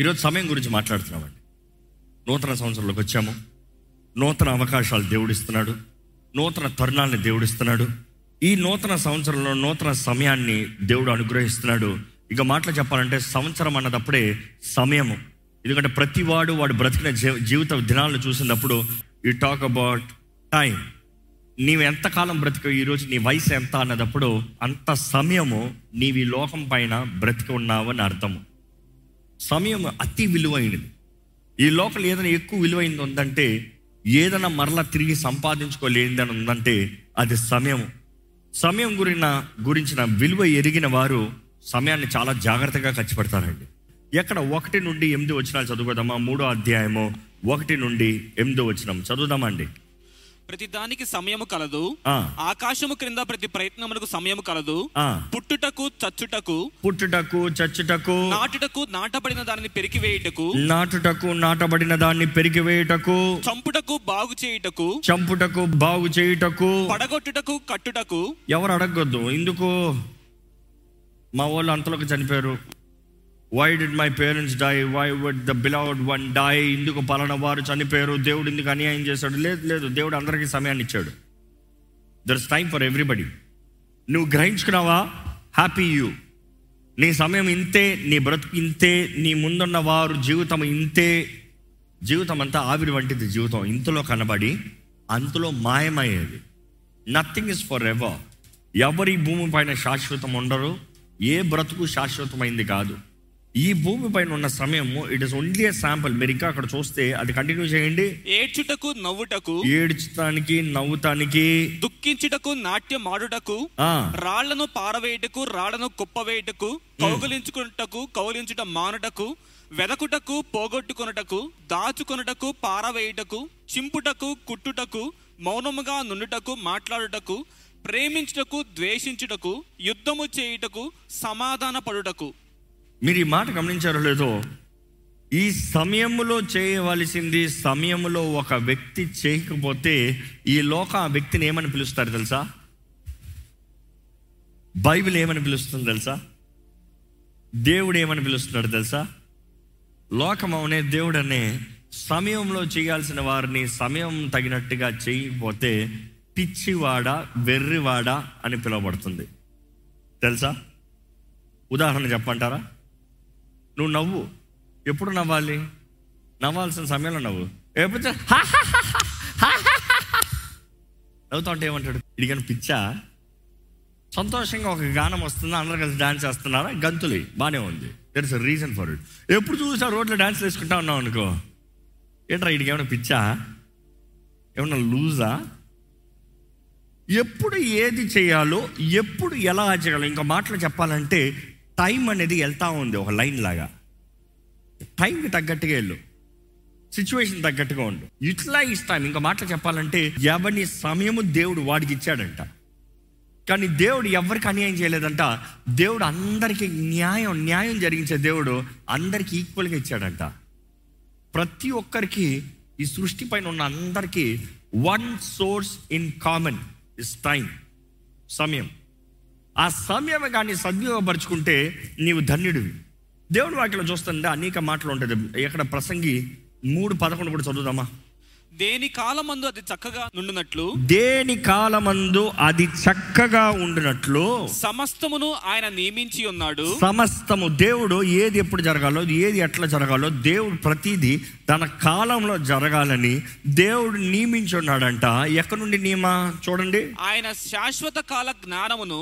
ఈరోజు సమయం గురించి మాట్లాడుతున్నామండి. నూతన సంవత్సరంలోకి వచ్చాము. నూతన అవకాశాలు దేవుడిస్తున్నాడు. నూతన తరుణాలని దేవుడిస్తున్నాడు. ఈ నూతన సంవత్సరంలో నూతన సమయాన్ని దేవుడు అనుగ్రహిస్తున్నాడు. ఇక మాటలు చెప్పాలంటే సంవత్సరం అన్నదప్పుడే సమయము. ఎందుకంటే ప్రతివాడు వాడు బ్రతికిన జీ- జీవిత దినాలను చూసినప్పుడు యూ టాక్ అబౌట్ టైం నీవు ఎంతకాలం బ్రతిక ఈరోజు నీ వయసు ఎంత అన్నదప్పుడు అంత సమయము నీవి లోకం పైన బ్రతికి ఉన్నావు అని అర్థము. సమయం అతి విలువైనది. ఈ లోపల ఏదైనా ఎక్కువ విలువైంది ఉందంటే ఏదైనా మరలా తిరిగి సంపాదించుకోలేనిదని ఉందంటే అది సమయం. సమయం గురిన గురించిన విలువ ఎరిగిన వారు సమయాన్ని చాలా జాగ్రత్తగా ఖర్చు పెడతారండి ఎక్కడ ఒకటి నుండి ఎనిమిది వచ్చినా చదువుకోదామా? మూడో అధ్యాయము ఒకటి నుండి ఎనిమిదో వచ్చినాం చదువుదామా అండి ప్రతి దానికి సమయము కలదు. ఆకాశము క్రింద ప్రతి ప్రయత్నమునకు సమయము కలదు. పుట్టుటకు చచ్చుటకు పుట్టుటకు చచ్చుటకు నాటుటకు నాటబడిన దానిని పెరికివేయుటకు నాటుటకు నాటబడిన దాన్ని పెరిగివేయుటకు చంపుటకు బాగు చేయుటకు చంపుటకు బాగు చేయుటకు. పడగొట్టుటకు కట్టుటకు. ఎవరు అడగొద్దు. ఎందుకు? మా వాళ్ళు అంతలోకి చనిపోయారు. Why did my parents die why would the beloved one die ఎందుకు పలానా వారు చనిపోయారు. దేవుడు ఎందుకు అన్యాయం చేశాడు. లేదు లేదు దేవుడు అందరికీ సమయాన్ని ఇచ్చాడు. There is time for everybody నువ్వు గ్రహించుకున్నావా? హ్యాపీ యూ నీ సమయం ఇంతే నీ బ్రతుకు ఇంతే నీ ముందున్న వారు జీవితం ఇంతే. జీవితం అంతా ఆవిరి వంటిది జీవితం. ఇంతలో కనబడి అంతలో మాయమయ్యేది. నథింగ్ ఇస్ ఫర్ ఎవర్ ఎవరి భూమి పైన శాశ్వతం ఉండరు. ఏ బ్రతుకు శాశ్వతమైంది కాదు. ఈ భూమి పైన ఉన్న సమయము ఇట్ ఇస్ ఓన్లీ శాంపుల్ మీరు ఇంకా అక్కడ చూస్తే అది కంటిన్యూ చేయండి. ఏడ్చుటకు నవ్వుటకు ఏడ్చటానికి నవ్వుతానికి దుఃఖించుటకు నాట్యం ఆడుటకు రాళ్ళను పారవేయుటకు రాళ్ళను కుప్పవేయుటకు కౌగులించుకున్నటకు కౌలించుట మానుటకు వెదకుటకు పోగొట్టుకొనుటకు దాచుకొనుటకు పారవేయుటకు చింపుటకు కుట్టుటకు మౌనముగా నుండుటకు మాట్లాడుటకు ప్రేమించుటకు ద్వేషించుటకు యుద్ధము చేయుటకు సమాధాన పడుటకు మీరు ఈ మాట గమనించారో లేదో ఈ సమయంలో చేయవలసింది సమయంలో ఒక వ్యక్తి చేయకపోతే ఈ లోక ఆ వ్యక్తిని ఏమని పిలుస్తారు తెలుసా? బైబిల్ ఏమని పిలుస్తుంది తెలుసా? దేవుడు ఏమని పిలుస్తున్నాడు తెలుసా? లోకం అవునే దేవుడనే సమయంలో చేయాల్సిన వారిని సమయం తగినట్టుగా చేయకపోతే పిచ్చివాడ వెర్రివాడ అని పిలువబడుతుంది. తెలుసా? ఉదాహరణ చెప్పంటారా నువ్వు నవ్వు. ఎప్పుడు నవ్వాలి? నవ్వాల్సిన సమయంలో నవ్వు. ఎప్పుడు నవ్వుతా ఉంటే ఏమంటాడు? ఇడిగని పిచ్చా. సంతోషంగా ఒక గానం వస్తుందా? అందరూ కలిసి డాన్స్ చేస్తున్నారా? గంతులు. బాగానే ఉంది. There is reason for it ఎప్పుడు చూసా రోడ్లో డాన్స్ వేసుకుంటా ఉన్నావు అనుకో. ఏంట్రా ఇడికి ఏమైనా పిచ్చా? ఏమన్నా లూజా? ఎప్పుడు ఏది చేయాలో ఎప్పుడు ఎలా చేయాలో ఇంకా మాటలు చెప్పాలంటే టైం అనేది వెళ్తూ ఉంది ఒక లైన్ లాగా. టైంకి తగ్గట్టుగా వెళ్ళు. సిచ్యువేషన్ తగ్గట్టుగా ఉండు. ఇట్లా ఇస్తాం ఇంకా మాటలు చెప్పాలంటే ఎవరిని సమయము దేవుడు వాడికి ఇచ్చాడంట. కానీ దేవుడు ఎవరికి అన్యాయం చేయలేదంట. దేవుడు అందరికీ న్యాయం న్యాయం జరిగించే దేవుడు అందరికీ ఈక్వల్గా ఇచ్చాడంట. ప్రతి ఒక్కరికి ఈ సృష్టి పైన ఉన్న అందరికీ one source in common is time సమయం. ఆ సమయం కానీ సద్వినియోగపరుచుకుంటే నీవు ధన్యుడివి. దేవుడి వాటిలో చూస్తుంటే అనేక మాటలు ఉంటుంది. ఎక్కడ ప్రసంగి మూడు పదకొండు కూడా చదువుదామా? దేని కాలమందు అది చక్కగా నుండునట్లు? దేని కాలమందు అది చక్కగా ఉండినట్లు? సమస్తమును ఆయన నియమించి ఉన్నాడు. సమస్తము దేవుడు ఏది ఎప్పుడు జరగాలో ఏది ఎట్లా జరగాలో దేవుడు ప్రతిదీ తన కాలంలో జరగాలని దేవుడు నియమించి ఉన్నాడంట. ఎక్కడి నుండి నియమ? చూడండి. ఆయన శాశ్వత కాల జ్ఞానమును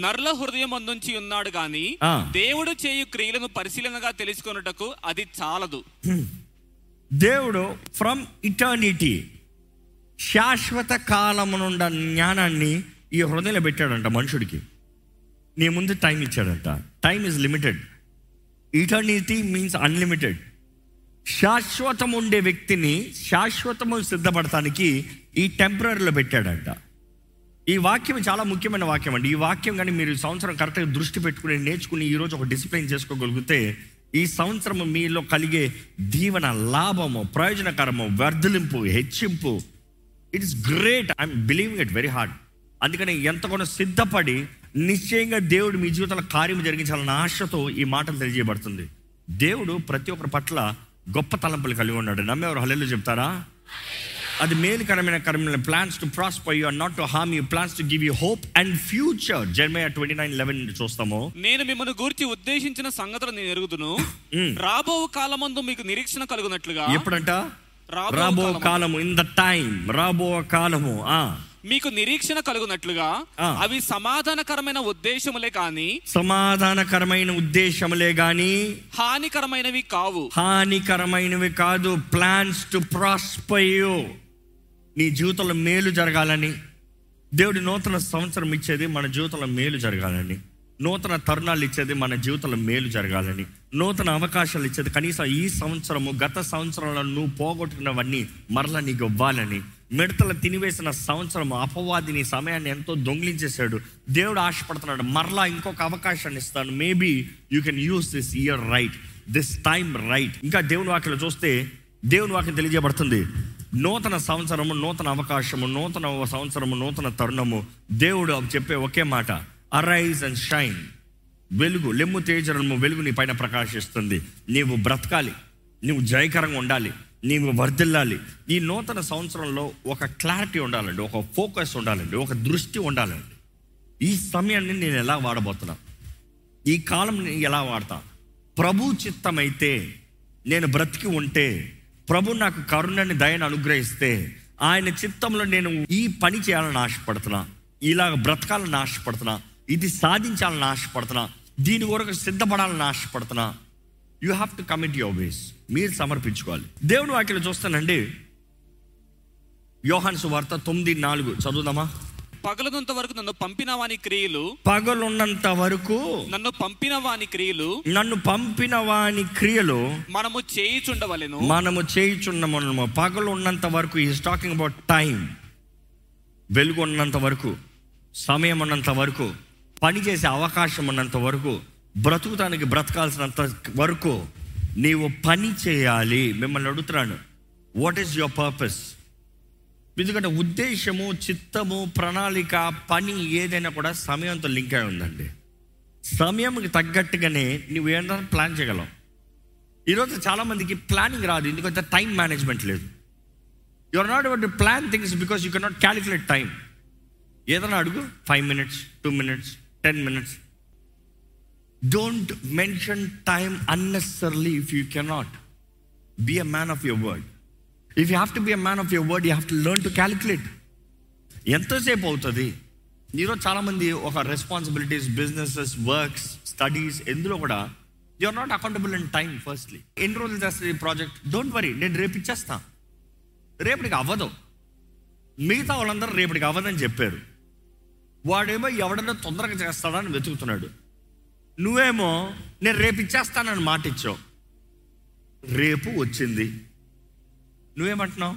నరుల హృదయం అందించి ఉన్నాడు గాని. దేవుడు చేయు క్రియలను పరిశీలనగా తెలుసుకొనుటకు అది చాలదు. దేవుడు ఫ్రమ్ ఇటర్నిటీ శాశ్వత కాలమునుండ జ్ఞానాన్ని ఈ హృదయంలో పెట్టాడంట మనుషుడికి. నీ ముందు time ఇచ్చాడంట. Time is limited eternity means unlimited శాశ్వతం ఉండే వ్యక్తిని శాశ్వతము సిద్ధపడటానికి ఈ టెంపరీలో పెట్టాడంట. ఈ వాక్యం చాలా ముఖ్యమైన వాక్యం అండి. ఈ వాక్యం కానీ మీరు సంవత్సరం కరెక్ట్గా దృష్టి పెట్టుకుని నేర్చుకుని ఈరోజు ఒక డిసిప్లిన్ చేసుకోగలిగితే ఈ సంవత్సరం మీలో కలిగే దీవెన లాభము ప్రయోజనకరము వర్ధలింపు హెచ్చింపు. It is great I'm believing it very hard అందుకని ఎంతగానో సిద్ధపడి నిశ్చయంగా దేవుడు మీ జీవితంలో కార్యం జరిగించాలన్న ఆశతో ఈ మాటలు తెలియజేయబడుతుంది. దేవుడు ప్రతి ఒక్కరి పట్ల గొప్ప తలంపులు కలిగి ఉన్నాడు. నమ్మేవారు హల్లెలు చెప్తారా? అది మేలుకరమైన కరమైన plans to prosper you not to harm you plans to give you hope and future Jeremiah twenty nine eleven చూస్తాము. నేను మిమ్మల్ని గూర్చి ఉద్దేశించిన సంగతులు నేను ఎరుగుదును. మ్. రాబో కాలమందు మీకు నిరీక్షణ కలుగునట్లుగా? ఎప్పుడంట? రాబో కాలము. ఇన్ ద టైం రాబో కాలము ఆ. మీకు నిరీక్షణ కలుగునట్లుగా. అవి సమాధానకరమైన ఉద్దేశములే కాని? సమాధానకరమైన ఉద్దేశములే గాని? హానికరమైనవి కావు. హానికరమైనవి కాదు. ప్లాన్స్ టు ప్రాస్పర్ నీ జీవితంలో మేలు జరగాలని. దేవుడి నూతన సంవత్సరం ఇచ్చేది మన జీవితంలో మేలు జరగాలని. నూతన తరుణాలు ఇచ్చేది మన జీవితంలో మేలు జరగాలని. నూతన అవకాశాలు ఇచ్చేది కనీసం ఈ సంవత్సరము గత సంవత్సరంలో నువ్వు పోగొట్టుకున్నవన్నీ మరలా నీకు ఇవ్వాలని. మిడతలు తినివేసిన సంవత్సరం అపవాదిని సమయాన్ని ఎంతో దొంగిలించేశాడు. దేవుడు ఆశపడుతున్నాడు మరలా ఇంకొక అవకాశాన్ని ఇస్తాను. Maybe you can use this year right this time right ఇంకా దేవుని వాక్యలో చూస్తే దేవుని వాక్యం తెలియజేయబడుతుంది. నూతన సంవత్సరము నూతన అవకాశము నూతన సంవత్సరము నూతన తరుణము. దేవుడు చెప్పే ఒకే మాట అరైజ్ అండ్ షైన్ వెలుగు లెమ్ము తేజరము వెలుగు నీ పైన ప్రకాశిస్తుంది. నీవు బ్రతకాలి నీవు జయకరంగా ఉండాలి నీవు వర్ధిల్లాలి. ఈ నూతన సంవత్సరంలో ఒక క్లారిటీ ఉండాలండి ఒక ఫోకస్ ఉండాలండి ఒక దృష్టి ఉండాలండి. ఈ సమయాన్ని నేను ఎలా వాడబోతున్నా? ఈ కాలం నేను ఎలా వాడతా? ప్రభు చిత్తమైతే నేను బ్రతికి ఉంటే ప్రభు నాకు కరుణని దయను అనుగ్రహిస్తే ఆయన చిత్తంలో నేను ఈ పని చేయాలని ఆశపడుతున్నా ఇలాగ బ్రతకాలని ఆశపడుతున్నా ఇది సాధించాలని ఆశపడుతున్నా దీని కొరకు సిద్ధపడాలని ఆశపడుతున్నా. You have to commit your ways మీరు సమర్పించుకోవాలి. దేవుని వాక్యలో చూస్తానండి. యోహాన్ సువార్త తొమ్మిది నాలుగు. చదువుదామా? పగలనంత వరకు నన్ను పంపిన వాని క్రియలు పగలున్నంత వరకు నన్ను పంపిన వాని క్రియలు నన్ను పంపిన వాని క్రియలు మనము చేయిచుండవలెను. మనము చేయుచున్నాము పగలు ఉన్నంత వరకు ఈస్ టాకింగ్ అబౌట్ టైం వెలుగు ఉన్నంత వరకు సమయం ఉన్నంత వరకు పని చేసే అవకాశం ఉన్నంత వరకు బ్రతుకుతానికి బ్రతకాల్సినంత వరకు నీవు పని చేయాలి. మిమ్మల్ని అడుగుతున్నాను వాట్ ఈస్ యువర్ పర్పస్ ఎందుకంటే ఉద్దేశము చిత్తము ప్రణాళిక పని ఏదైనా కూడా సమయంతో లింక్ అయి ఉందండి. సమయంకి తగ్గట్టుగానే నువ్వు ఏంటంటే ప్లాన్ చేయగలవు. ఈరోజు చాలామందికి ప్లానింగ్ రాదు ఎందుకంటే టైం మేనేజ్మెంట్ లేదు. You are not about to plan things because you cannot calculate time ఏదైనా అడుగు five minutes two minutes ten minutes don't mention time unnecessarily if you cannot be a man of your word if you have to be a man of your word you have to learn to calculate ఎంతసేపు అవుతుంది? ఈరోజు చాలామంది ఒక responsibilities businesses works studies ఎందులో కూడా you are not accountable in time firstly ఎన్ని రోజులు చేస్తుంది ఈ ప్రాజెక్ట్ డోంట్ వరీ నేను రేపు ఇచ్చేస్తా. రేపటికి అవ్వదు. మిగతా వాళ్ళందరూ రేపటికి అవ్వదని చెప్పారు. వాడేమో ఎవడన్నా తొందరగా చేస్తాడని వెతుకుతున్నాడు. నువ్వేమో నేను రేపు ఇచ్చేస్తానని మాట ఇచ్చావు రేపు వచ్చింది. నువ్వేమంటున్నావు?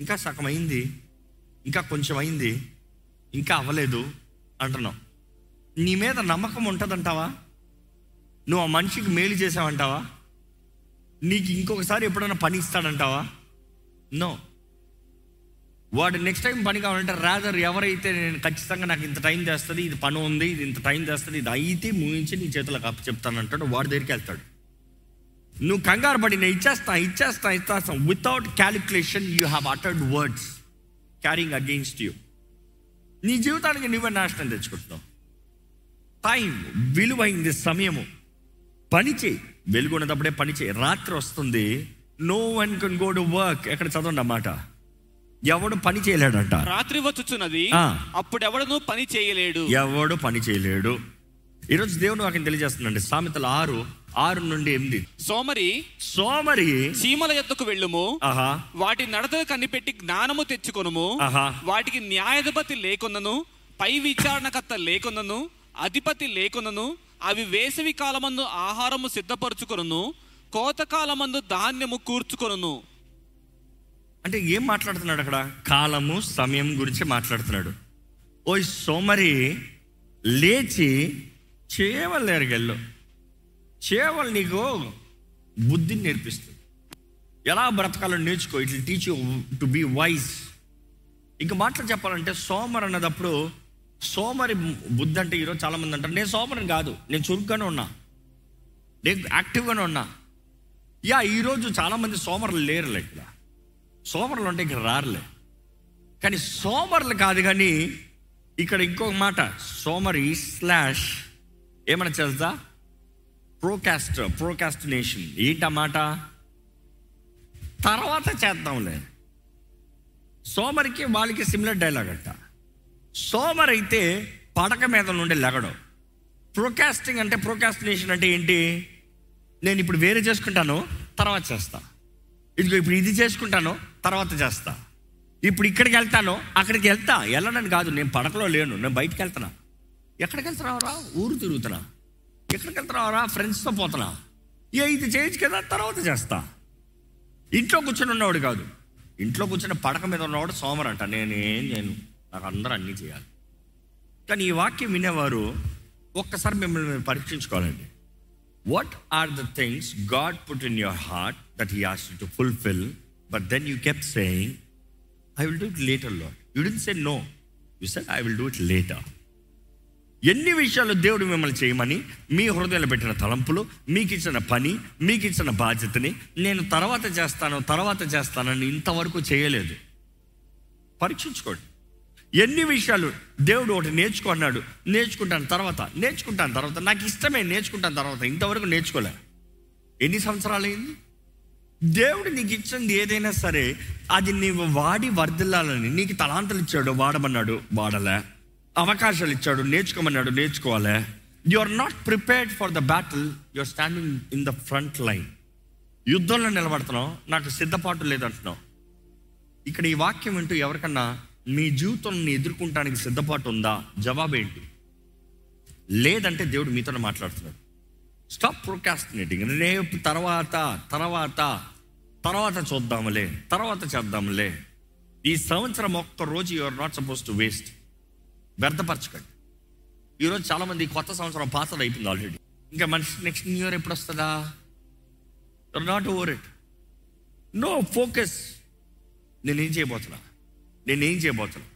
ఇంకా సగం అయింది. ఇంకా కొంచెం అయింది. ఇంకా అవ్వలేదు అంటున్నావు. నీ మీద నమ్మకం ఉంటుందంటావా? నువ్వు ఆ మనిషికి మేలు చేసావంటావా? నీకు ఇంకొకసారి ఎప్పుడైనా పని ఇస్తాడంటావా? నో వాడు నెక్స్ట్ టైం పని కావాలంటే రాదర్ ఎవరైతే నేను ఖచ్చితంగా నాకు ఇంత టైం చేస్తుంది ఇది పని ఉంది ఇది ఇంత టైం చేస్తుంది ఇది అయితే ముగించి నీ చేతులకు అప్పు చెప్తానంటాడు వాడి దగ్గరికి వెళ్తాడు. నువ్వు కంగారు పడి నేను ఇచ్చేస్తా ఇచ్చేస్తా ఇచ్చేస్తా. Without calculation you have uttered words carrying against you నీ జీవితానికి నువ్వే నాశనం తెచ్చుకుంటున్నావు. టైం విలువైంది సమయము. పని చేయి. వెలుగున్నప్పుడే పని చేయి. రాత్రి వస్తుంది. No one can go to work ఎక్కడ చదవండి అన్నమాట ఎవడు పని చేయలేడంట. రాత్రి వచ్చుచున్నది. ఆ. అప్పుడెవడను పని చేయలేడు. ఎవడు పని చేయలేడు. ఈరోజు దేవుడు వాకి తెలియజేస్తుందండి సామెతలు ఆరు ఆరు నుండి ఎనిమిది. సోమరి సోమరి చీమల ఎద్దుకు వెళ్ళుము. వాటి నడతలు కనిపెట్టి జ్ఞానము తెచ్చుకొనుము. వాటికి న్యాయాధిపతి లేకున్నను పై విచారణకర్త లేకున్నను అధిపతి లేకున్నను అవి వేసవి కాలమందు ఆహారము సిద్ధపరచుకొనును కోతకాలమందు ధాన్యము కూర్చుకొనును. అంటే ఏం మాట్లాడుతున్నాడు అక్కడ? కాలము సమయం గురించి మాట్లాడుతున్నాడు. ఓ సోమరి లేచి చేవలు ఎరగెళ్ళు చేవలు నీకు బుద్ధిని నేర్పిస్తుంది. ఎలా బ్రతకాలో నేర్చుకో. It teach you to be wise ఇంకా మాటలు చెప్పాలంటే సోమర్ అన్నదప్పుడు సోమరి బుద్ధి అంటే ఈరోజు చాలామంది అంటారు నేను సోమరిని కాదు నేను చురుగ్గానే ఉన్నా. నేను యాక్టివ్గానే ఉన్నా. యా ఈరోజు చాలామంది సోమరులు లేరులే ఇక్కడ. సోమరులు అంటే ఇక్కడ రారులే. కానీ సోమరులు కాదు కానీ ఇక్కడ ఇంకొక మాట సోమరి స్లాష్ ఏమైనా చేస్తా? ప్రోకాస్ట్ ప్రోకాస్టినేషన్ ఏంటి మాట తర్వాత చేద్దాంలే. సోమరికి వాళ్ళకి సిమిలర్ డైలాగ్ అంట. సోమర్ అయితే పడక మీద నుండి లెగడం. ప్రోకాస్టింగ్ అంటే ప్రోకాస్టినేషన్ అంటే ఏంటి? నేను ఇప్పుడు వేరే చేసుకుంటాను తర్వాత చేస్తా. ఇదిగో ఇప్పుడు ఇది చేసుకుంటాను తర్వాత చేస్తా. ఇప్పుడు ఇక్కడికి వెళ్తాను అక్కడికి వెళ్తా. వెళ్ళడానికి కాదు నేను పడకలో లేను నేను బయటికి వెళ్తున్నా. ఎక్కడికి వెళ్తున్నావురా? ఊరు తిరుగుతున్నా. ఎక్కడికి వెళ్తున్నావురా ఫ్రెండ్స్తో పోతున్నా ఏ ఇది చేయొచ్చు కదా తర్వాత చేస్తా. ఇంట్లో కూర్చొని ఉన్నవాడు కాదు. ఇంట్లో కూర్చొని పడక మీద ఉన్నవాడు సోమర్ అంట నేను చేయను. నాకు అందరూ అన్నీ చేయాలి. కానీ ఈ వాక్యం వినేవారు ఒక్కసారి మిమ్మల్ని మీరు పరీక్షించుకోవాలండి what are the things God put in your heart that he has to fulfill but then you kept saying I will do it later lord you didn't say no you said I will do it later ఎన్ని విషయాలు దేవుడు మిమ్మల్ని చేయమని మీ హృదయంలో పెట్టిన తలంపులు మీకు ఇచ్చిన పని మీకు ఇచ్చిన బాధ్యతని నేను తర్వాత చేస్తాను తర్వాత చేస్తానని ఇంతవరకు చేయలేదు. పరీక్షించుకోండి. ఎన్ని విషయాలు దేవుడు ఒకటి నేర్చుకున్నాడు నేర్చుకుంటాను తర్వాత నేర్చుకుంటాను తర్వాత నాకు ఇష్టమే నేర్చుకుంటాను తర్వాత ఇంతవరకు నేర్చుకోలే. ఎన్ని సంవత్సరాలు అయింది దేవుడు నీకు ఇచ్చింది ఏదైనా సరే అది నీవు వాడి వర్ధిల్లాలని నీకు తలాంతలు ఇచ్చాడు వాడమన్నాడు వాడలే. అవకాశాలు ఇచ్చాడు నేర్చుకోమన్నాడు నేర్చుకోవాలే. You are not prepared for the battle you are standing in the front line యుద్ధంలో నిలబడుతున్నావు నాకు సిద్ధపాటు లేదంటున్నావు. ఇక్కడ ఈ వాక్యం వింటూ ఎవరికన్నా మీ జీవితాన్ని ఎదుర్కొంటానికి సిద్ధపాటు ఉందా జవాబు ఏంటి లేదంటే దేవుడు మీతో మాట్లాడుతున్నాడు. స్టాప్ ప్రొకాస్టినేటింగ్ రేపు తర్వాత తర్వాత తర్వాత చూద్దాములే తర్వాత చేద్దాములే. ఈ సంవత్సరం ఒక్క రోజు you're not suppose to waste వ్యర్థపరచకండి. ఈరోజు చాలామంది కొత్త సంవత్సరం పాతది అయిపోయింది ఆల్రెడీ ఇంకా మనిషి నెక్స్ట్ న్యూ ఇయర్ ఎప్పుడు వస్తుందా you're not over it no focus నేనేం చేయబోతున్నా? నేనేం చేయబోతున్నా?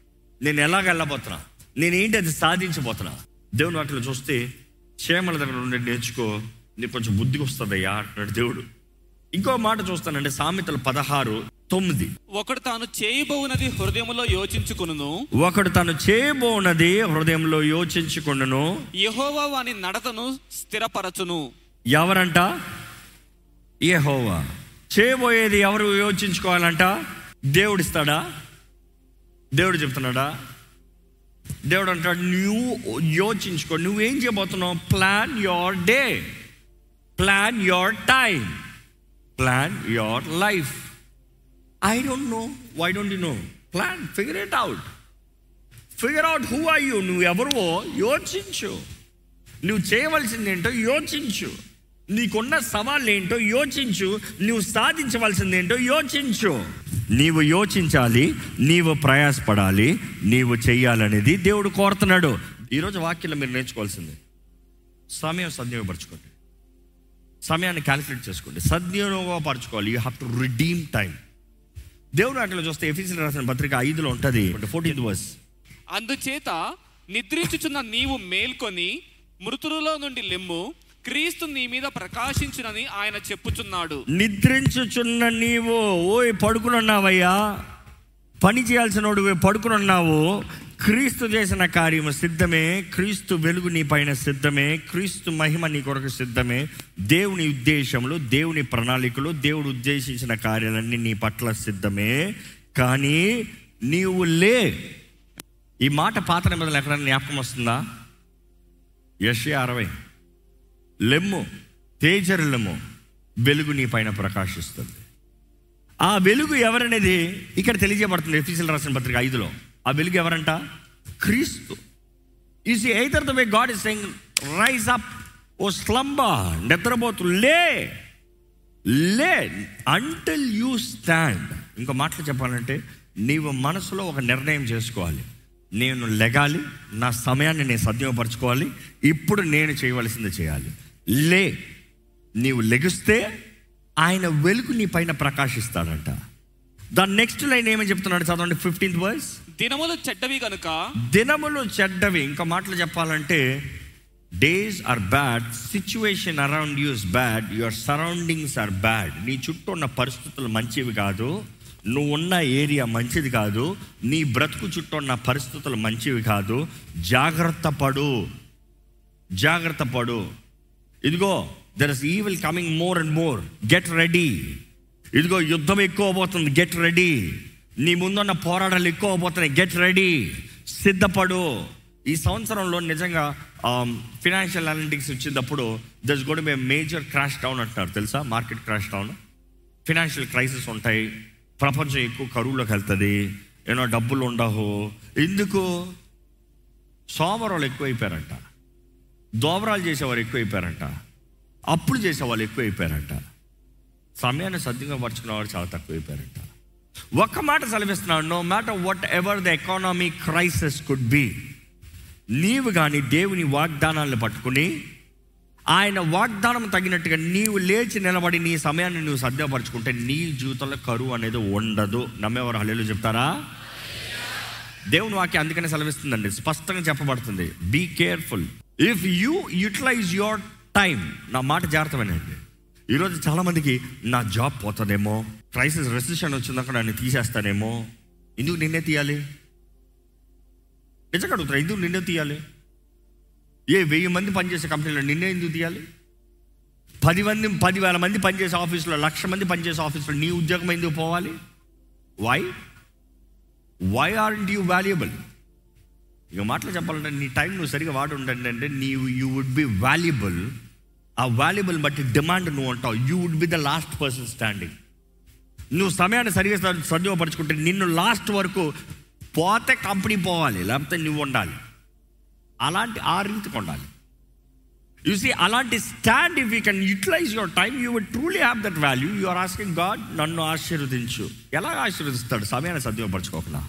నేను ఎలాగ వెళ్ళబోతున్నా? నేనేంటి అది సాధించబోతున్నా? దేవుని వాటిలో చూస్తే క్షేమల దగ్గర నుండి నేర్చుకో నీకు కొంచెం బుద్ధికి వస్తుందయ్యా అంటున్నాడు దేవుడు. ఇంకో మాట చూస్తానంటే సామెతలు పదహారు. తొమ్మిది. ఒకడు తాను చేయబోనది హృదయములో యోచించుకును ఒకడు తను చేయబోనది హృదయంలో యోచించుకుండును యెహోవా వాని నడతను స్థిరపరచును. ఎవరంట? యెహోవా. చేయబోయేది ఎవరు యోచించుకోవాలంట? దేవుడిస్తాడా? దేవుడు చెప్తున్నాడా? దేవుడు అంటాడు నువ్వు యోచించుకో. నువ్వేం చేయబోతున్నావు? Plan your day plan your time plan your life I don't know why don't you know plan figure it out figure out who are you నువ్వు ఎవరువో యోచించు. నువ్వు చేయవలసింది ఏంటో యోచించు. నీకున్న సవాళ్ళు ఏంటో యోచించు. నువ్వు సాధించవలసింది ఏంటో యోచించు. నీవు యోచించాలి నీవు ప్రయాసపడాలి నీవు చేయాలనేది దేవుడు కోరుతున్నాడు. ఈరోజు వాక్యంలో మీరు నేర్చుకోవాల్సింది. సమయం సద్వినియోగపరచుకోండి. సమయాన్ని క్యాలిక్యులేట్ చేసుకోండి. సద్వినియోగపరచుకోవాలి. You have to redeem time. దేవుడు అట్లా చూస్తే ఎఫీసీలు రాసిన పత్రిక ఐదులో ఉంటుంది. ఫోర్టీన్త్ వర్స్ అందుచేత నిద్రించుచున్న నీవు మేల్కొని మృతులలో నుండి లెమ్ము క్రీస్తు నీ మీద ప్రకాశించునని ఆయన చెప్పుచున్నాడు. నిద్రించుచున్న నీవు ఓయ్ పడుకునున్నావయ్యా. పని చేయాల్సిన పడుకుని పడుకునున్నావు క్రీస్తు చేసిన కార్యము సిద్ధమే క్రీస్తు వెలుగు నీ పైన సిద్ధమే క్రీస్తు మహిమ నీ కొరకు సిద్ధమే. దేవుని ఉద్దేశంలో దేవుని ప్రణాళికలు దేవుడు ఉద్దేశించిన కార్యాలన్నీ నీ పట్ల సిద్ధమే. కానీ నీవు లే. ఈ మాట పాత నిబంధనలు ఎక్కడైనా జ్ఞాపకం వస్తుందా? ఎస్ఏ అరవై. లెమ్ము తేజరులము వెలుగు నీ పైన ప్రకాశిస్తుంది. ఆ వెలుగు ఎవరనేది ఇక్కడ తెలియజేయబడుతుంది ఎఫీసీలు రాసిన పత్రిక ఐదులో. ఆ వెలుగు ఎవరంట? క్రీస్తు. Is either the way God is saying rise up O slumberer నిద్రపోతు లే లే అంటిల్ యూ స్టాండ్ ఇంకో మాటలు చెప్పాలంటే నీవు మనసులో ఒక నిర్ణయం చేసుకోవాలి. నేను లెగాలి నా సమయాన్ని నేను సద్వినియోగపరచుకోవాలి ఇప్పుడు నేను చేయవలసింది చేయాలి. లే నీవు లెగిస్తే ఆయన వెలుగు నీ పైన ప్రకాశిస్తాడంట. దాని నెక్స్ట్ లైన్ ఏమని చెప్తున్నాడు చదవండి ఫిఫ్టీన్త్ వర్స్ దినములు చెడ్డవి గనుక దినములు చెడ్డవి ఇంకా మాటలు చెప్పాలంటే days are bad situation around you is bad your surroundings are bad నీ చుట్టూ ఉన్న పరిస్థితులు మంచివి కాదు నువ్వు ఉన్న ఏరియా మంచిది కాదు నీ బ్రతుకు చుట్టూ ఉన్న పరిస్థితులు మంచివి కాదు. జాగ్రత్త పడు జాగ్రత్త పడు. ఇదిగో there is evil coming more and more get ready ఇదిగో యుద్ధం ఎక్కువ పోతుంది గెట్ రెడీ నీ ముందున్న పోరాటాలు ఎక్కువ పోతున్నాయి గెట్ రెడీ సిద్ధపడు. ఈ సంవత్సరంలో నిజంగా um, ఫినాన్షియల్ అనలిటిక్స్ వచ్చినప్పుడు దస్ గోడ్ మే మేజర్ క్రాష్ డౌన్ అంటున్నారు. తెలుసా? Market crash down financial crisis ఉంటాయి. ప్రపంచం ఎక్కువ కరువులోకి వెళ్తుంది. ఏమో డబ్బులు ఉండవు. ఎందుకు? సోమరాలు ఎక్కువైపోయారంట. దోబరాలు చేసేవారు ఎక్కువైపోయారంట. అప్పులు చేసేవాళ్ళు ఎక్కువైపోయారంట. సమయాన్ని సద్విగా వాళ్ళు చాలా తక్కువైపోయారంట. ఒక్క మాట సెలవిస్తున్నాడు no matter whatever the economy crisis could be నీవు కానీ దేవుని వాగ్దానాలను పట్టుకుని ఆయన వాగ్దానం తగినట్టుగా నీవు లేచి నిలబడి నీ సమయాన్ని నువ్వు సద్యపరచుకుంటే నీ జీవితంలో కరువు అనేది ఉండదు. నమ్మేవారు హలేలు చెప్తారా? దేవుని వాక్యం అందుకనే సెలవిస్తుందండి. స్పష్టంగా చెప్పబడుతుంది. Be careful if you utilize your time. నా మాట జాగ్రత్తమేనండి ఈరోజు చాలామందికి నా జాబ్ పోతుందేమో క్రైసిస్ రెసిషన్ వచ్చిందాక నన్ను తీసేస్తానేమో. ఎందుకు నిన్నే తీయాలి? నిజంగా అడుగుతారా ఎందుకు నిన్నే తీయాలి? ఏ వెయ్యి మంది పనిచేసే కంపెనీలో నిన్నే ఎందుకు తీయాలి? పది మంది పదివేల మంది పనిచేసే ఆఫీసులో లక్ష మంది పనిచేసే ఆఫీసులో నీ ఉద్యోగం ఎందుకు పోవాలి? Why why are you valuable ఇక మాటలు చెప్పాలంటే నీ టైం నువ్వు సరిగా వాడు ఉండండి అంటే నీవు యూ వుడ్ బి వాల్యుబుల్ ఆ వాల్యుబుల్ బట్టి డిమాండ్ నువ్వు ఉంటావు. You would be the last person standing నువ్వు సమయాన్ని సరిగా సద్- సద్విపరచుకుంటే నిన్ను లాస్ట్ వరకు పోతే కంపెనీ పోవాలి లేకపోతే నువ్వు ఉండాలి. అలాంటి ఆ రీతికి ఉండాలి. యు సీ అలాంటి stand if you can utilize your time you would truly have that value you are asking God నన్ను ఆశీర్వదించు. ఎలా ఆశీర్వదిస్తాడు? సమయాన్ని సద్విపరచుకోకుండా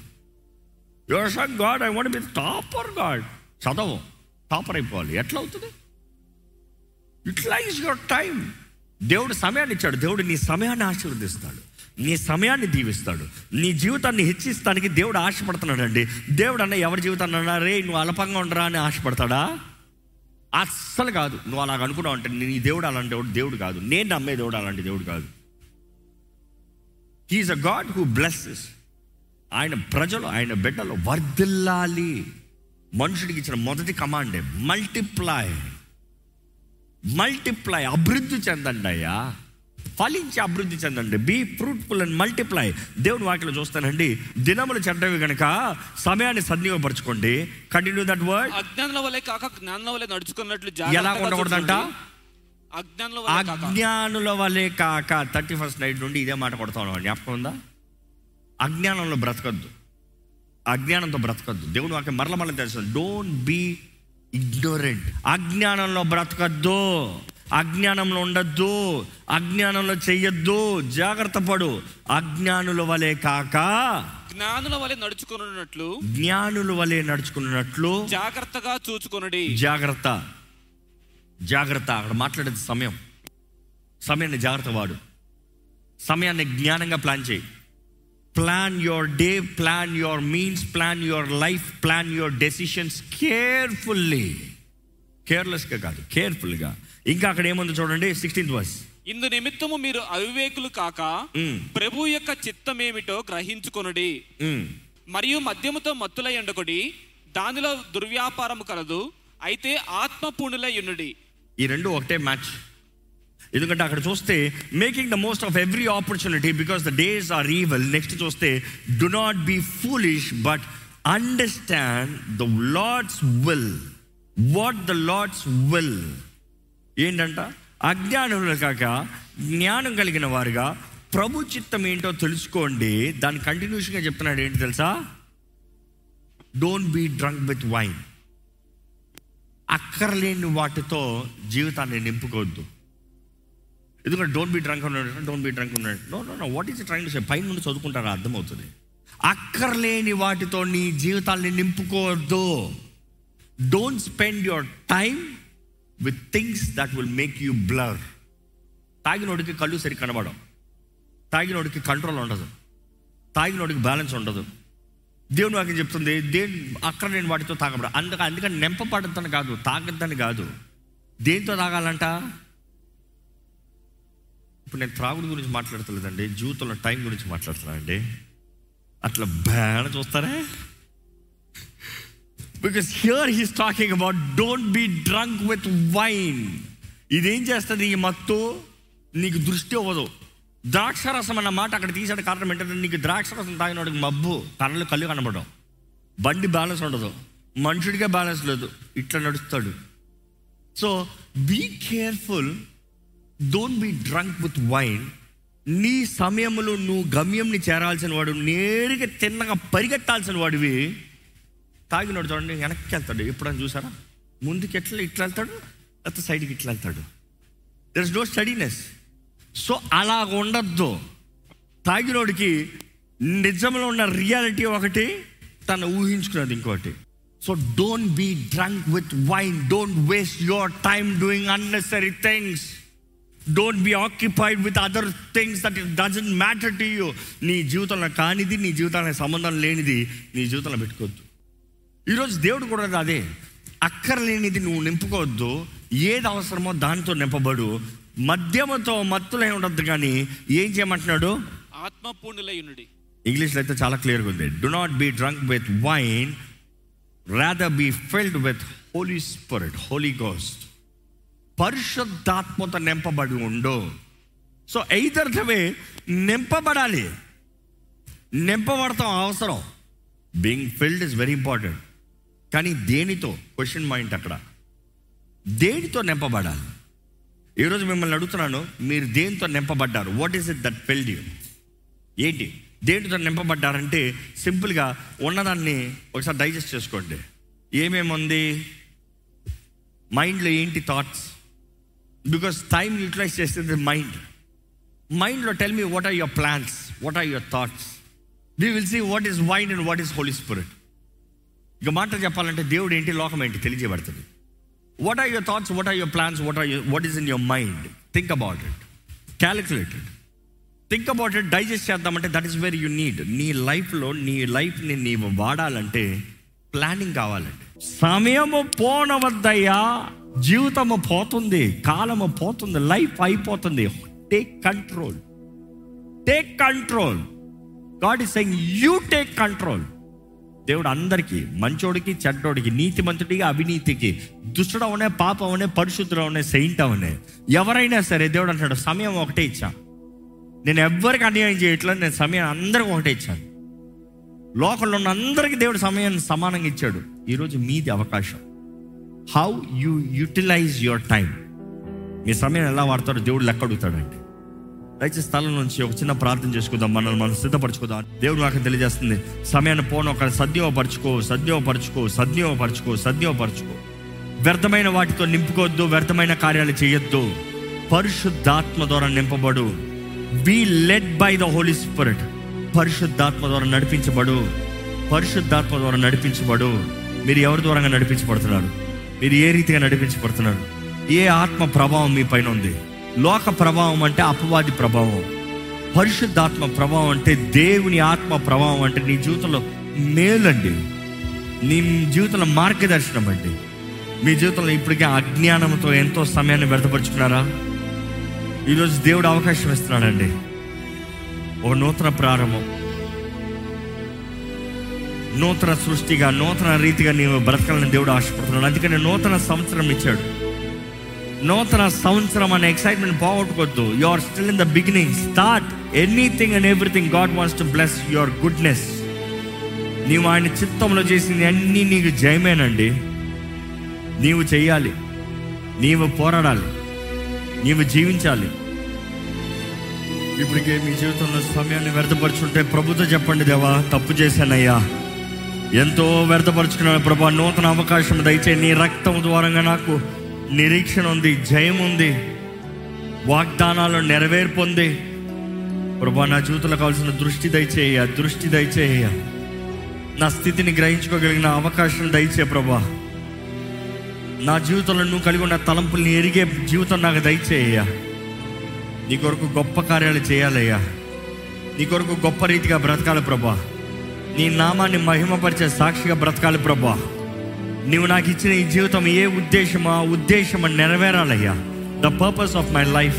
you're saying God I want be topper God చదవం. Topper అయిపోవాలి. ఎట్లా అవుతుంది? యూటిలైజ్ యువర్ టైం దేవుడు సమయాన్ని ఇచ్చాడు. దేవుడు నీ సమయాన్ని ఆశీర్వదిస్తాడు. నీ సమయాన్ని దీవిస్తాడు. నీ జీవితాన్ని హెచ్చిస్తానికి దేవుడు ఆశపడుతున్నాడు అండి దేవుడు అన్న ఎవరి జీవితాన్ని అన్నా రే నువ్వు అల్పంగా ఉండరా అని ఆశపడతాడా? అస్సలు కాదు. నువ్వు అలాగ అనుకున్నావు అంటే నీ దేవుడు అలాంటి దేవుడు దేవుడు కాదు. నేను నమ్మే దేవుడు అలాంటి దేవుడు కాదు. He is a God who blesses ఆయన ప్రజలు ఆయన బిడ్డలు వర్ధిల్లాలి. మనుషుడికి ఇచ్చిన మొదటి కమాండే మల్టిప్లై మల్టిప్లై అభివృద్ధి చెందండి అయ్యా. ఫలించి అభివృద్ధి చెందండి. బీ ఫ్రూట్ఫుల్ అండ్ మల్టిప్లై దేవుని వాటిలో చూస్తానండి. దినములు చెడ్డవి కనుక సమయాన్ని సద్వినియోగపరచుకోండి. కంటిన్యూ దట్ వర్డ్ అజ్ఞానుల వలె కాక జ్ఞానుల వలె నడుచుకున్నట్లు ఎలా ఉండకూడదంట? అజ్ఞానుల వలె కాక. అజ్ఞానుల వలె కాక. థర్టీ ఫస్ట్ నైట్ నుండి ఇదే మాట కొడతా ఉన్నాం జ్ఞాపకం ఉందా? అజ్ఞానంలో బ్రతకద్దు. అజ్ఞానంతో బ్రతకద్దు. దేవుడు వాక్యం మరల మరల తెలుసు డోంట్ బీ ఇగ్నోరెంట్ అజ్ఞానంలో బ్రతకద్దు. అజ్ఞానంలో ఉండద్దు. అజ్ఞానంలో చెయ్యొద్దు. జాగ్రత్త పడు. అజ్ఞానుల వలె కాక జ్ఞానుల వలె నడుచుకున్నట్లు జ్ఞానుల వలె నడుచుకున్నట్లు జాగ్రత్తగా చూచుకొనుడి. జాగ్రత్త. జాగ్రత్త. అక్కడ మాట్లాడేది సమయం. సమయాన్ని జాగ్రత్త వాడు. సమయాన్ని జ్ఞానంగా ప్లాన్ చేయి. Plan your day plan your means plan your life plan your decisions carefully కేర్లెస్గా కాదు కేర్ఫుల్గా ఇంకా అక్కడ ఏముంది చూడండి సిక్స్టీన్త్ వర్స్ ఇందు నిమిత్తము మీరు అవివేకులు కాక మ్. ప్రభు యొక్క చిత్తమేమిటో గ్రహించుకొనుడి. మరియు మద్యముతో మత్తులై ఉండకుడి దానిలో దుర్వ్యాపారము కలదు అయితే ఆత్మపూర్ణులై ఉండుడి. ఈ రెండు ఒకటే మ్యాచ్ ఎందుకంటే అక్కడ చూస్తే making the most of every opportunity because the days are evil next చూస్తే do not be foolish but understand the lord's will what the lord's will ఏంటంట? అజ్ఞానులు కాక జ్ఞానం కలిగిన వారుగా ప్రభు చిత్తం ఏంటో తెలుసుకోండి. దాని కంటిన్యూషన్గా చెప్తున్నాడు ఏంటి తెలుసా? Don't be drunk with wine అక్కర్లేని వాటితో జీవితాన్ని నింపుకోవద్దు. ఎందుకంటే డోంట్ బీ డ్రంక్ ఉన్నాడు డోంట్ బీ డ్రంక్ ఉన్నాడు no no no what is train say పైన నుండి చదువుకుంటారా? అర్థమవుతుంది. అక్కర్లేని వాటితో నీ జీవితాన్ని నింపుకోవద్దు. Don't spend your time with things that will make you blur తాగినోడికి కళ్ళు సరి కనబడం తాగినోడికి కంట్రోల్ ఉండదు. తాగినోడికి బ్యాలెన్స్ ఉండదు. దేవుని వాక్యం చెప్తుంది దేని అక్కడ నేను వాటితో తాగబడ అందుక అందుకని నింపబడద్దని కాదు తాగద్దని కాదు. దేంతో తాగాలంట? ఇప్పుడు నేను త్రాగుడు గురించి మాట్లాడతలేదండి జీవితంలో టైం గురించి మాట్లాడుతున్నానండి అట్లా బ్యాడ చూస్తారా? Because here he's talking about don't be drunk with wine ఇదేం చేస్తుంది ఈ మత్తు? నీకు దృష్టి అవ్వదు. ద్రాక్షరసం అన్న మాట అక్కడ తీసాడు కారణం ఏంటంటే నీకు ద్రాక్షరసం తాగినోడికి మబ్బు కళ్ళు కళ్ళు కనబడడం బండి బ్యాలెన్స్ ఉండదు. మనుషుడికే బ్యాలెన్స్ లేదు. ఇట్లా నడుస్తాడు. So be careful don't be drunk with wine నీ సమయంలో నువ్వు గమ్యంని చేరాల్సిన వాడు నేరుగా తిన్నగా పరిగెట్టాల్సిన వాడివి. తాగినాడు చూడండి వెనక్కి వెళ్తాడు. ఎప్పుడైనా చూసారా? ముందుకి ఎట్లా ఇట్లా వెళ్తాడు లేకపోతే సైడ్కి ఇట్లా వెళ్తాడు. There is no steadiness so అలా ఉండద్దు. తాగినోడికి నిజంలో ఉన్న రియాలిటీ ఒకటి తను ఊహించుకున్నది ఇంకోటి. So don't be drunk with wine don't waste your time doing unnecessary things don't be occupied with other things that it doesn't matter to you నీ జీవితంలో కానిది నీ జీవితానికి సంబంధం లేనిది నీ జీవితంలో పెట్టుకోవద్దు. ఈరోజు దేవుడు కూడా అదే. అక్కర్లేనిది నువ్వు నింపుకోవద్దు. ఏది అవసరమో దాంతో నింపబడు. మద్యముతో మత్తులై ఉండద్దు కానీ ఏం చేయమంటున్నాడు? ఆత్మ పూర్ణులయ్యునుడి ఇంగ్లీష్లో అయితే చాలా క్లియర్గా ఉంది. Do not be drunk with wine rather be filled with Holy Spirit Holy Ghost పరిశుద్ధాత్మత నింపబడి ఉండు. సో ఎయిదర్థమే నింపబడాలి. నింపబడతాం అవసరం. Being filled is very important కానీ దేనితో? క్వశ్చన్ మైండ్ అక్కడ. దేనితో నింపబడాలి? ఈరోజు మిమ్మల్ని అడుగుతున్నాను మీరు దేనితో నింపబడ్డారు? What is it that filled you ఏంటి? దేనితో నింపబడ్డారంటే సింపుల్గా ఉన్నదాన్ని ఒకసారి డైజెస్ట్ చేసుకోండి. ఏమేమి ఉంది మైండ్లో ఏంటి థాట్స్ బికాస్ టైం యూటిలైజ్ చేసేది మైండ్ మైండ్లో tell me what are your plans what are your thoughts we will see what is wind and what is Holy Spirit ఇక మాట చెప్పాలంటే దేవుడు ఏంటి? లోకం ఏంటి? తెలియజేయబడుతుంది. What are your thoughts what are your plans what are what is in your mind think about it calculated think about it digest చేద్దామంటే that is very you need నీ లైఫ్లో నీ లైఫ్ని నీవు వాడాలంటే ప్లానింగ్ కావాలండి. సమయము పోనవద్దయ్యా. జీవితము పోతుంది కాలము పోతుంది లైఫ్ అయిపోతుంది. Take control take control God is saying you take control దేవుడు అందరికీ మంచోడికి చెడ్డోడికి నీతి మంతుడికి అవినీతికి దుష్టుడు అవనే పాపం అవనే పరిశుద్ధుడు అవనే సెయింట్ అవనే ఎవరైనా సరే దేవుడు అంటాడు సమయం ఒకటే ఇచ్చా. నేను ఎవ్వరికి అన్యాయం చేయట్లేదు నేను సమయం అందరికి ఒకటే ఇచ్చాను. లోకంలో ఉన్న అందరికీ దేవుడు సమయాన్ని సమానంగా ఇచ్చాడు. ఈరోజు మీది అవకాశం. How you utilize your time మీ సమయం ఎలా వాడతాడో దేవుడు లెక్క అడుగుతాడండి. దయచేసి స్థలం నుంచి ఒక చిన్న ప్రార్థన చేసుకుందాం. మనల్ని మనం సిద్ధపరచుకుందాం. దేవుడు నాకు తెలియజేస్తుంది. సమయాన్ని పోను ఒక సద్యోపరచుకో సద్యోపరచుకో సద్యోపరచుకో సద్యోపరచుకో వ్యర్థమైన వాటితో నింపుకోవద్దు వ్యర్థమైన కార్యాలు చేయొద్దు. పరిశుద్ధాత్మ ద్వారా నింపబడు. Be led by the Holy Spirit పరిశుద్ధాత్మ ద్వారా నడిపించబడు. పరిశుద్ధాత్మ ద్వారా నడిపించబడు. మీరు ఎవరి ద్వారా నడిపించబడుతున్నారు? మీరు ఏ రీతిగా నడిపించబడుతున్నారు? ఏ ఆత్మ ప్రభావం మీ పైన ఉంది? లోక ప్రభావం అంటే అపవాది ప్రభావం. పరిశుద్ధాత్మ ప్రభావం అంటే దేవుని ఆత్మ ప్రభావం అంటే నీ జీవితంలో మేలండి. నీ జీవితంలో మార్గదర్శనం అండి. మీ జీవితంలో ఇప్పటికే అజ్ఞానంతో ఎంతో సమయాన్ని వ్యర్థపరుచుకున్నారా? ఈరోజు దేవుడు అవకాశం ఇస్తున్నాడండి. ఒక నూతన ప్రారంభం. నూతన సృష్టిగా నూతన రీతిగా నీవు బ్రతకాలని దేవుడు ఆశపడుతున్నాడు. అందుకని నూతన సంవత్సరం ఇచ్చాడు. నూతన సంవత్సరం అనే excitement పోగొట్టుకోవద్దు you are still in the beginning start anything and everything God wants to bless your goodness నీవు ఆయన చిత్తంలో చేసింది అన్నీ నీకు జయమేనండి. నీవు చేయాలి నీవు పోరాడాలి. నీవు జీవించాలి. ఇప్పటికే మీ జీవితంలో సమయాన్ని వ్యర్థపరుచుంటే ప్రభుత్వం చెప్పండి దేవా తప్పు చేశానయ్యా. ఎంతో వ్యర్థపరుచుకున్నాను ప్రభా. నూతన అవకాశం దయచే నీ రక్తం ద్వారంగా నాకు నిరీక్షణ ఉంది జయం ఉంది. వాగ్దానాలు నెరవేర్పు ఉంది. ప్రభా నా జీవితంలో కావాల్సిన దృష్టి దయచేయ దృష్టి దయచేయ. నా స్థితిని గ్రహించుకోగలిగిన అవకాశం దయచే ప్రభా. నా జీవితంలో నువ్వు కలిగి ఉన్న తలంపుల్ని ఎరిగే జీవితం నాకు దయచేయ. నీ కొరకు గొప్ప కార్యాలు చేయాలయ్యా. నీ కొరకు గొప్ప రీతిగా బ్రతకాలి ప్రభా. నీ నామాన్ని మహిమపరిచే సాక్షిగా బ్రతకాలి ప్రభా. నువ్వు నాకు ఇచ్చిన ఈ జీవితం ఏ ఉద్దేశమా? ఉద్దేశమా నెరవేరాలయ్యా. The purpose of my life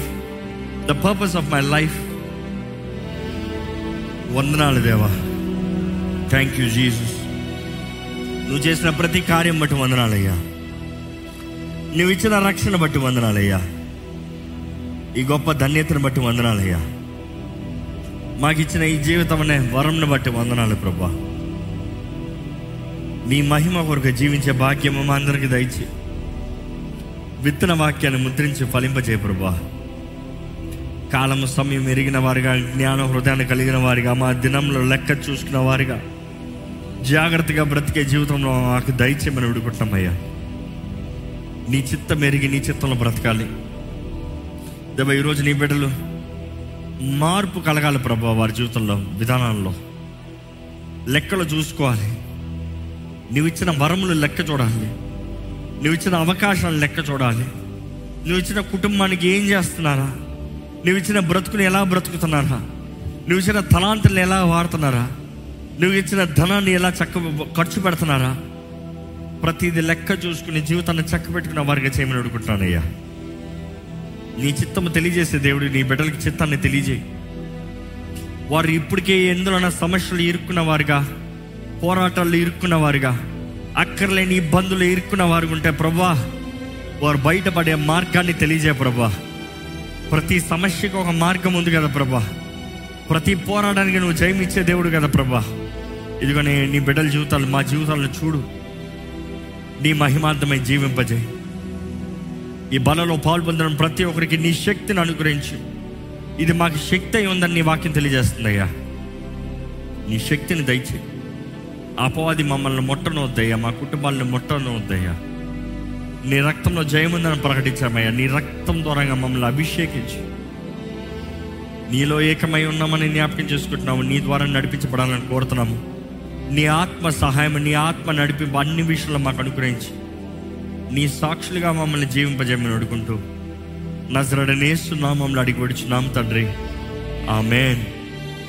the purpose of my life వందనాలు దేవా. థ్యాంక్ యూ జీసస్ నువ్వు చేసిన ప్రతి కార్యం బట్టి వందనాలయ్యా. నువ్వు ఇచ్చిన రక్షణ బట్టి వందనాలయ్యా. ఈ గొప్ప ధన్యతను బట్టి వందనాలయ్యా. మాకు ఇచ్చిన ఈ జీవితం అనే వరంను బట్టి వందనాలు ప్రభా. నీ మహిమ కొరకు జీవించే భాగ్యం మా అందరికి దయచి. విత్తన వాక్యాన్ని ముద్రించి ఫలింపజే ప్రభా. కాలము సమయం ఎరిగిన వారిగా జ్ఞాన హృదయాన్ని కలిగిన వారిగా మా దినంలో లెక్క చూసుకున్న వారిగా జాగ్రత్తగా బ్రతికే జీవితంలో మాకు దయచేయమని విడుకుంటామయ్యా నీ చిత్తం ఎరిగి నీ చిత్తంలో బ్రతకాలి. దేవ ఈరోజు నీ బిడ్డలు మార్పు కలగాలి ప్రభా వారి జీవితంలో విధానాల్లో. లెక్కలు చూసుకోవాలి. నువ్వు ఇచ్చిన వరములు లెక్క చూడాలి. నువ్వు ఇచ్చిన అవకాశాలు లెక్క చూడాలి. నువ్వు ఇచ్చిన కుటుంబానికి ఏం చేస్తున్నారా? నువ్వు ఇచ్చిన బ్రతుకుని ఎలా బ్రతుకుతున్నారా? నువ్వు ఇచ్చిన తలాంతులను ఎలా వాడుతున్నారా? నువ్వు ఇచ్చిన ధనాన్ని ఎలా చక్క ఖర్చు పెడుతున్నారా? ప్రతిదీ లెక్క చూసుకుని జీవితాన్ని చక్క పెట్టుకున్న వారిగా చేయమని అడుగుతున్నానయ్యా. నీ చిత్తము తెలియజేసే దేవుడు నీ బిడ్డలకి చిత్తాన్ని తెలియజేయి. వారు ఇప్పటికే ఎందులోనైనా సమస్యలు ఇరుక్కున్నవారుగా పోరాటాలు ఇరుక్కున్నవారుగా అక్కర్లేని ఇబ్బందులు ఇరుక్కున్న వారు ఉంటే ప్రభా వారు బయటపడే మార్గాన్ని తెలియజే ప్రభా. ప్రతి సమస్యకు ఒక మార్గం ఉంది కదా ప్రభా. ప్రతి పోరాటానికి నువ్వు జయమిచ్చే దేవుడు కదా ప్రభా. ఇదిగో నీ నీ బిడ్డల జీవితాలు మా జీవితాలను చూడు. నీ మహిమార్థమై జీవింపజేయి. ఈ బలలో పాల్పొందడం ప్రతి ఒక్కరికి నీ శక్తిని అనుగ్రహించు. ఇది మాకు శక్తి అయి ఉందని నీ వాక్యం తెలియజేస్తుందయ్యా. నీ శక్తిని దయచేయి. అపవాది మమ్మల్ని ముట్టనవద్దయ్యా మా కుటుంబాలను ముట్టనవద్దయ్యా నీ రక్తంలో జయముందని ప్రకటించామయ్యా. నీ రక్తం ద్వారా మమ్మల్ని అభిషేకించి. నీలో ఏకమై ఉన్నామని జ్ఞాపకం చేసుకుంటున్నాము. నీ ద్వారా నడిపించబడాలని కోరుతున్నాము. నీ ఆత్మ సహాయం నీ ఆత్మ నడిపి అన్ని విషయంలో మాకు అనుగ్రహించి. నీ సాక్షులుగా మమ్మల్ని జీవింపజేయమని అడుగుంటూ నజరడనేస్తున్నామమ్మల్ని అడిగి వచ్చున్నాం తండ్రి. ఆమెన్.